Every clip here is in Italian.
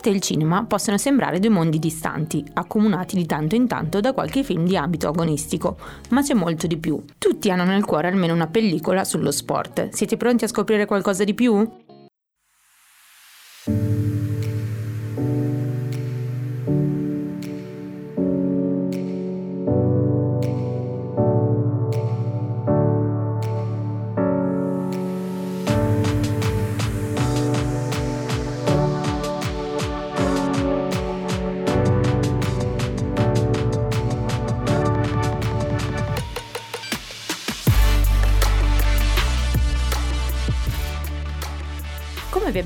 Sport e il cinema possono sembrare due mondi distanti, accomunati di tanto in tanto da qualche film di abito agonistico, ma c'è molto di più. Tutti hanno nel cuore almeno una pellicola sullo sport. Siete pronti a scoprire qualcosa di più?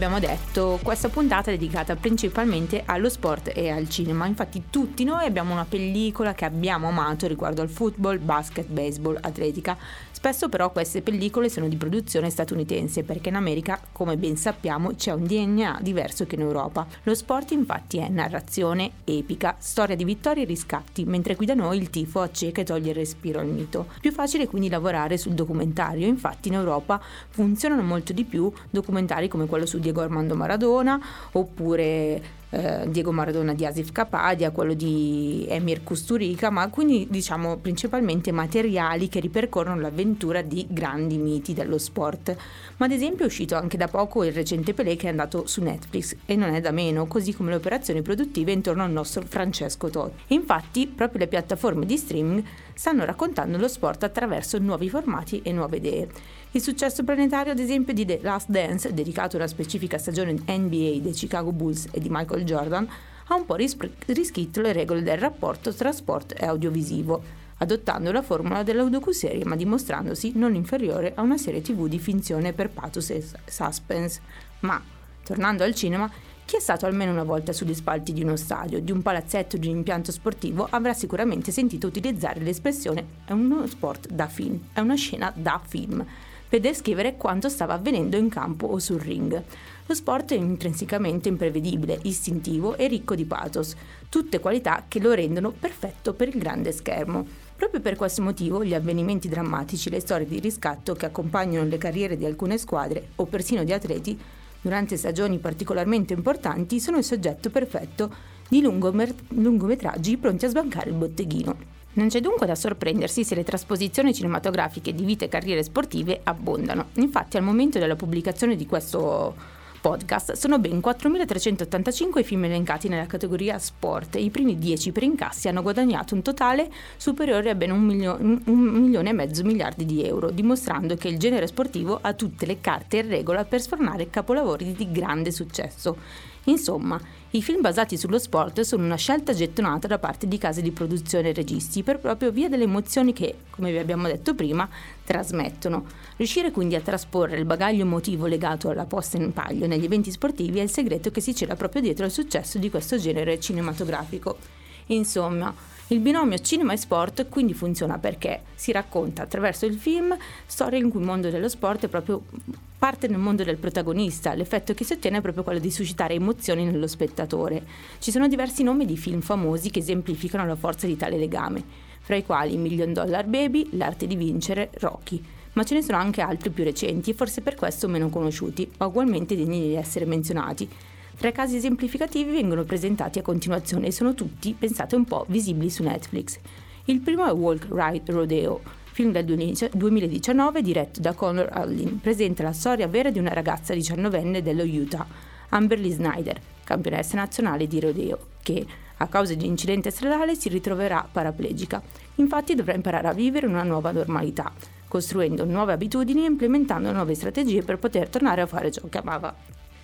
Abbiamo detto, questa puntata è dedicata principalmente allo sport e al cinema. Infatti tutti noi abbiamo una pellicola che abbiamo amato riguardo al football, basket, baseball, atletica. Spesso però queste pellicole sono di produzione statunitense perché in America, come ben sappiamo, c'è un DNA diverso che in Europa. Lo sport infatti è narrazione, epica, storia di vittorie e riscatti, mentre qui da noi il tifo acceca e toglie il respiro al mito. Più facile quindi lavorare sul documentario, infatti in Europa funzionano molto di più documentari come quello su Diego Armando Maradona oppure eh, Diego Maradona di Asif Kapadia, quello di Emir Kusturica, ma quindi diciamo principalmente materiali che ripercorrono l'avventura di grandi miti dello sport. Ma ad esempio è uscito anche da poco il recente Pelé che è andato su Netflix e non è da meno, così come le operazioni produttive intorno al nostro Francesco Totti. Infatti proprio le piattaforme di streaming stanno raccontando lo sport attraverso nuovi formati e nuove idee. Il successo planetario, ad esempio, di The Last Dance, dedicato a una specifica stagione NBA dei Chicago Bulls e di Michael Jordan, ha un po' riscritto le regole del rapporto tra sport e audiovisivo, adottando la formula dell'audocuserie ma dimostrandosi non inferiore a una serie tv di finzione per pathos e suspense. Ma, tornando al cinema, chi è stato almeno una volta sugli spalti di uno stadio, di un palazzetto, di un impianto sportivo avrà sicuramente sentito utilizzare l'espressione è uno sport da film, è una scena da film per descrivere quanto stava avvenendo in campo o sul ring. Lo sport è intrinsecamente imprevedibile, istintivo e ricco di pathos, tutte qualità che lo rendono perfetto per il grande schermo. Proprio per questo motivo gli avvenimenti drammatici, le storie di riscatto che accompagnano le carriere di alcune squadre o persino di atleti durante stagioni particolarmente importanti sono il soggetto perfetto di lungometraggi pronti a sbancare il botteghino. Non c'è dunque da sorprendersi se le trasposizioni cinematografiche di vite e carriere sportive abbondano. Infatti al momento della pubblicazione di questo podcast sono ben 4.385 i film elencati nella categoria sport e i primi 10 per incassi hanno guadagnato un totale superiore a ben un, milio- un milione e mezzo miliardi di euro, dimostrando che il genere sportivo ha tutte le carte in regola per sfornare capolavori di grande successo. Insomma, i film basati sullo sport sono una scelta gettonata da parte di case di produzione e registi per proprio via delle emozioni che, come vi abbiamo detto prima, trasmettono. Riuscire quindi a trasporre il bagaglio emotivo legato alla posta in paglio negli eventi sportivi è il segreto che si cela proprio dietro al successo di questo genere cinematografico. Insomma, il binomio cinema e sport quindi funziona perché si racconta attraverso il film storie in cui il mondo dello sport è proprio parte nel mondo del protagonista, l'effetto che si ottiene è proprio quello di suscitare emozioni nello spettatore. Ci sono diversi nomi di film famosi che esemplificano la forza di tale legame, fra i quali Million Dollar Baby, L'arte di vincere, Rocky. Ma ce ne sono anche altri più recenti e forse per questo meno conosciuti, ma ugualmente degni di essere menzionati. Tre casi esemplificativi vengono presentati a continuazione e sono tutti, pensate un po', visibili su Netflix. Il primo è Walk Ride Rodeo, film del 2019 diretto da Connor Allin. Presenta la storia vera di una ragazza diciannovenne dello Utah, Amberly Snyder, campionessa nazionale di rodeo, che a causa di un incidente stradale si ritroverà paraplegica. Infatti dovrà imparare a vivere una nuova normalità, costruendo nuove abitudini e implementando nuove strategie per poter tornare a fare ciò che amava.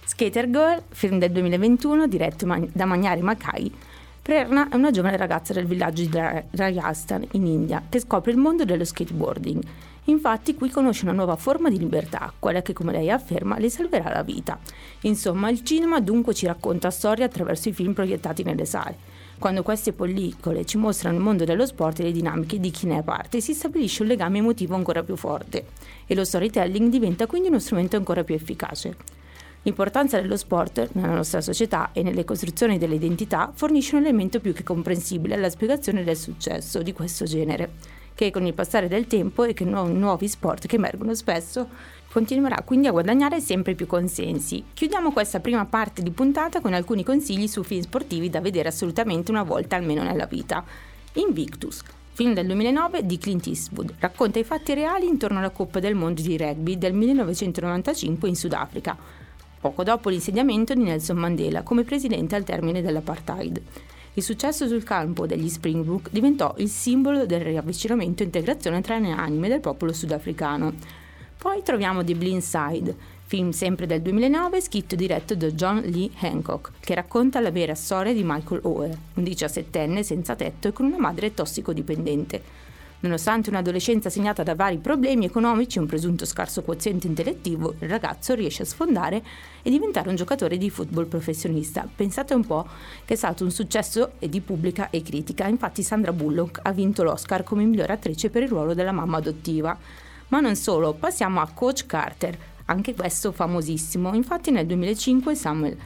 Skater Girl, film del 2021 diretto da Magnari Makai. Prerna è una giovane ragazza del villaggio di Rajasthan in India che scopre il mondo dello skateboarding. Infatti qui conosce una nuova forma di libertà, quella che come lei afferma le salverà la vita. Insomma, il cinema dunque ci racconta storie attraverso i film proiettati nelle sale. Quando queste pellicole ci mostrano il mondo dello sport e le dinamiche di chi ne è parte, si stabilisce un legame emotivo ancora più forte e lo storytelling diventa quindi uno strumento ancora più efficace. L'importanza dello sport nella nostra società e nelle costruzioni delle identità fornisce un elemento più che comprensibile alla spiegazione del successo di questo genere, che con il passare del tempo e con nuovi sport che emergono spesso continuerà quindi a guadagnare sempre più consensi. Chiudiamo questa prima parte di puntata con alcuni consigli su film sportivi da vedere assolutamente una volta almeno nella vita. Invictus, film del 2009 di Clint Eastwood, racconta i fatti reali intorno alla Coppa del Mondo di rugby del 1995 in Sudafrica, poco dopo l'insediamento di Nelson Mandela come presidente al termine dell'apartheid. Il successo sul campo degli Springbok diventò il simbolo del riavvicinamento e integrazione tra le anime del popolo sudafricano. Poi troviamo The Blind Side, film sempre del 2009 scritto e diretto da John Lee Hancock, che racconta la vera storia di Michael Oher, un diciassettenne senza tetto e con una madre tossicodipendente. Nonostante un'adolescenza segnata da vari problemi economici e un presunto scarso quoziente intellettivo, il ragazzo riesce a sfondare e diventare un giocatore di football professionista. Pensate un po' che è stato un successo di pubblica e critica. Infatti Sandra Bullock ha vinto l'Oscar come miglior attrice per il ruolo della mamma adottiva. Ma non solo, passiamo a Coach Carter, anche questo famosissimo. Infatti nel 2005 Samuel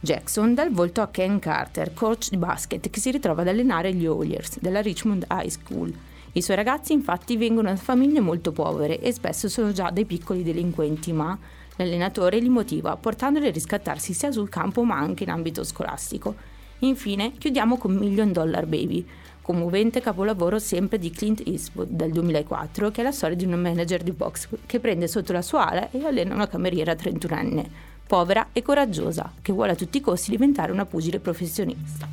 Jackson dà il volto a Ken Carter, coach di basket che si ritrova ad allenare gli Oilers della Richmond High School. I suoi ragazzi infatti vengono da famiglie molto povere e spesso sono già dei piccoli delinquenti, ma l'allenatore li motiva portandoli a riscattarsi sia sul campo ma anche in ambito scolastico. Infine chiudiamo con Million Dollar Baby, commovente capolavoro sempre di Clint Eastwood del 2004, che è la storia di un manager di box che prende sotto la sua ala e allena una cameriera 31enne, povera e coraggiosa, che vuole a tutti i costi diventare una pugile professionista.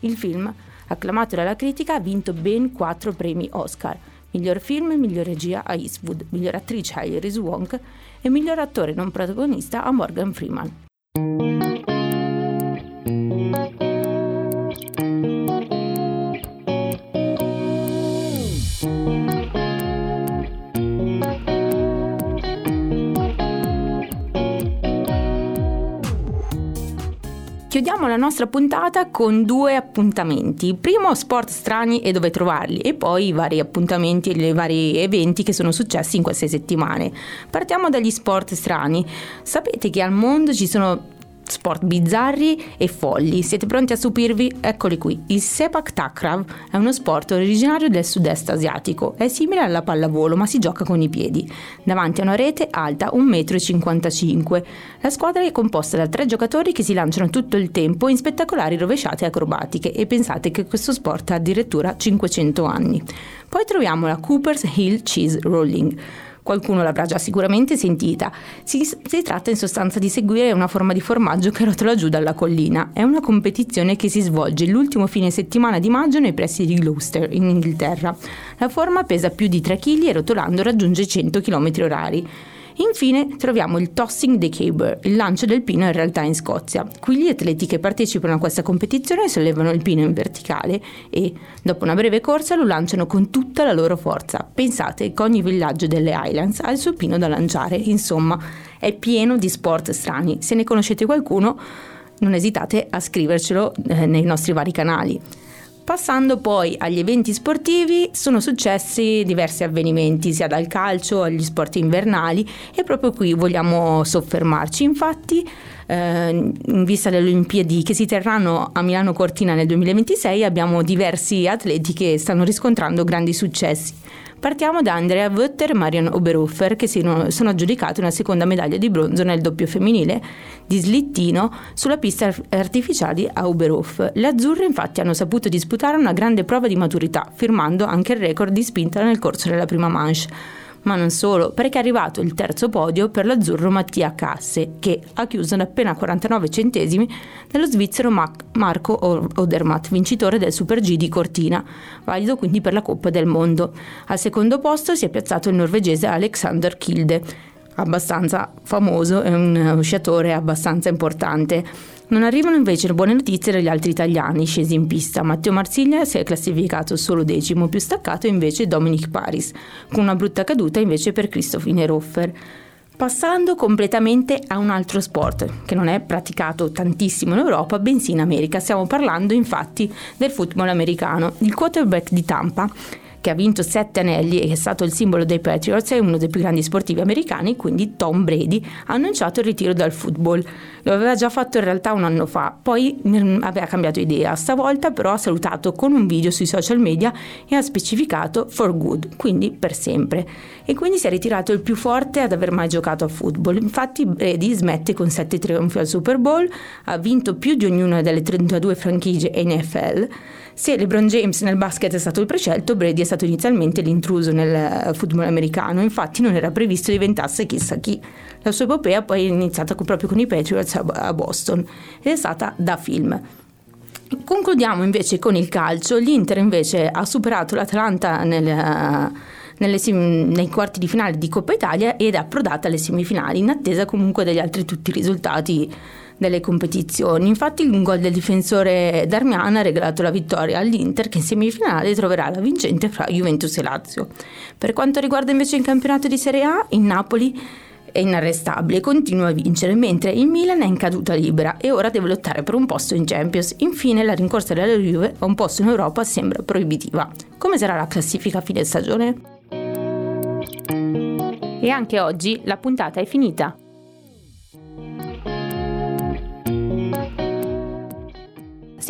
Il film Acclamato dalla critica, ha vinto ben quattro premi Oscar. Miglior film miglior regia a Eastwood, miglior attrice a Iris Wong e miglior attore non protagonista a Morgan Freeman. Chiudiamo la nostra puntata con due appuntamenti. Primo, sport strani e dove trovarli, e poi i vari appuntamenti e i vari eventi che sono successi in queste settimane. Partiamo dagli sport strani. Sapete che al mondo ci sono sport bizzarri e folli. Siete pronti a stupirvi? Eccoli qui. Il Sepak Takrav è uno sport originario del sud-est asiatico. È simile alla pallavolo, ma si gioca con i piedi. Davanti a una rete alta 1,55 m. La squadra è composta da tre giocatori che si lanciano tutto il tempo in spettacolari rovesciate acrobatiche e pensate che questo sport ha addirittura 500 anni. Poi troviamo la Cooper's Hill Cheese Rolling qualcuno l'avrà già sicuramente sentita. Si, si, tratta in sostanza di seguire una forma di formaggio che rotola giù dalla collina. È una competizione che si svolge l'ultimo fine settimana di maggio nei pressi di Gloucester, in Inghilterra. La forma pesa più di 3 kg e rotolando raggiunge 100 km orari. Infine troviamo il tossing the caber, il lancio del pino in realtà in Scozia. Qui gli atleti che partecipano a questa competizione sollevano il pino in verticale e, dopo una breve corsa, lo lanciano con tutta la loro forza. Pensate che ogni villaggio delle Highlands ha il suo pino da lanciare, insomma, è pieno di sport strani. Se ne conoscete qualcuno, non esitate a scrivercelo eh, nei nostri vari canali. Passando poi agli eventi sportivi, sono successi diversi avvenimenti, sia dal calcio agli sport invernali e proprio qui vogliamo soffermarci. Infatti, eh, in vista delle Olimpiadi che si terranno a Milano Cortina nel 2026, abbiamo diversi atleti che stanno riscontrando grandi successi. Partiamo da Andrea Wötter e Marion Oberhofer che sono, sono aggiudicati una seconda medaglia di bronzo nel doppio femminile di slittino sulla pista artificiale a Oberhof. Le azzurre infatti hanno saputo disputare una grande prova di maturità, firmando anche il record di spinta nel corso della prima manche ma non solo, perché è arrivato il terzo podio per l'azzurro Mattia Casse, che ha chiuso ad appena 49 centesimi dello svizzero Marco Odermatt, vincitore del Super G di Cortina, valido quindi per la Coppa del Mondo. Al secondo posto si è piazzato il norvegese Alexander Kilde, abbastanza famoso, è un sciatore abbastanza importante. Non arrivano invece buone notizie dagli altri italiani scesi in pista. Matteo Marsiglia si è classificato solo decimo, più staccato invece Dominic Paris, con una brutta caduta invece per Christophe Roffer. Passando completamente a un altro sport che non è praticato tantissimo in Europa, bensì in America. Stiamo parlando infatti del football americano. Il quarterback di Tampa che ha vinto sette anelli e che è stato il simbolo dei Patriots, è uno dei più grandi sportivi americani, quindi Tom Brady ha annunciato il ritiro dal football. Lo aveva già fatto in realtà un anno fa, poi mm, aveva cambiato idea. Stavolta però ha salutato con un video sui social media e ha specificato for good, quindi per sempre. E quindi si è ritirato il più forte ad aver mai giocato a football. Infatti Brady smette con sette trionfi al Super Bowl, ha vinto più di ognuna delle 32 franchigie NFL se LeBron James nel basket è stato il prescelto, Brady è stato inizialmente l'intruso nel eh, football americano, infatti non era previsto diventasse chissà chi. La sua epopea poi è iniziata proprio con i Patriots a Boston ed è stata da film. Concludiamo invece con il calcio, l'Inter invece ha superato l'Atalanta nel, eh, nelle, nei quarti di finale di Coppa Italia ed è approdata alle semifinali, in attesa comunque degli altri tutti risultati delle competizioni. Infatti il gol del difensore Darmian ha regalato la vittoria all'Inter che in semifinale troverà la vincente fra Juventus e Lazio. Per quanto riguarda invece il campionato di Serie A, il Napoli è inarrestabile e continua a vincere, mentre il Milan è in caduta libera e ora deve lottare per un posto in Champions. Infine la rincorsa della Juve a un posto in Europa sembra proibitiva. Come sarà la classifica a fine stagione? E anche oggi la puntata è finita.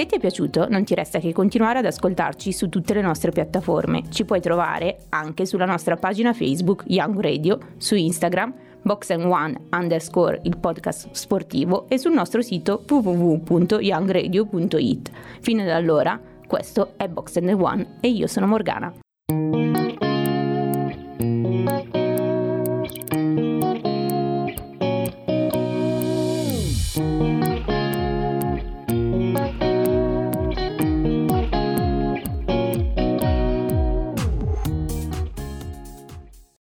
Se ti è piaciuto, non ti resta che continuare ad ascoltarci su tutte le nostre piattaforme. Ci puoi trovare anche sulla nostra pagina Facebook Young Radio, su Instagram, Box One underscore il podcast sportivo e sul nostro sito www.youngradio.it. Fino ad allora, questo è Box One e io sono Morgana.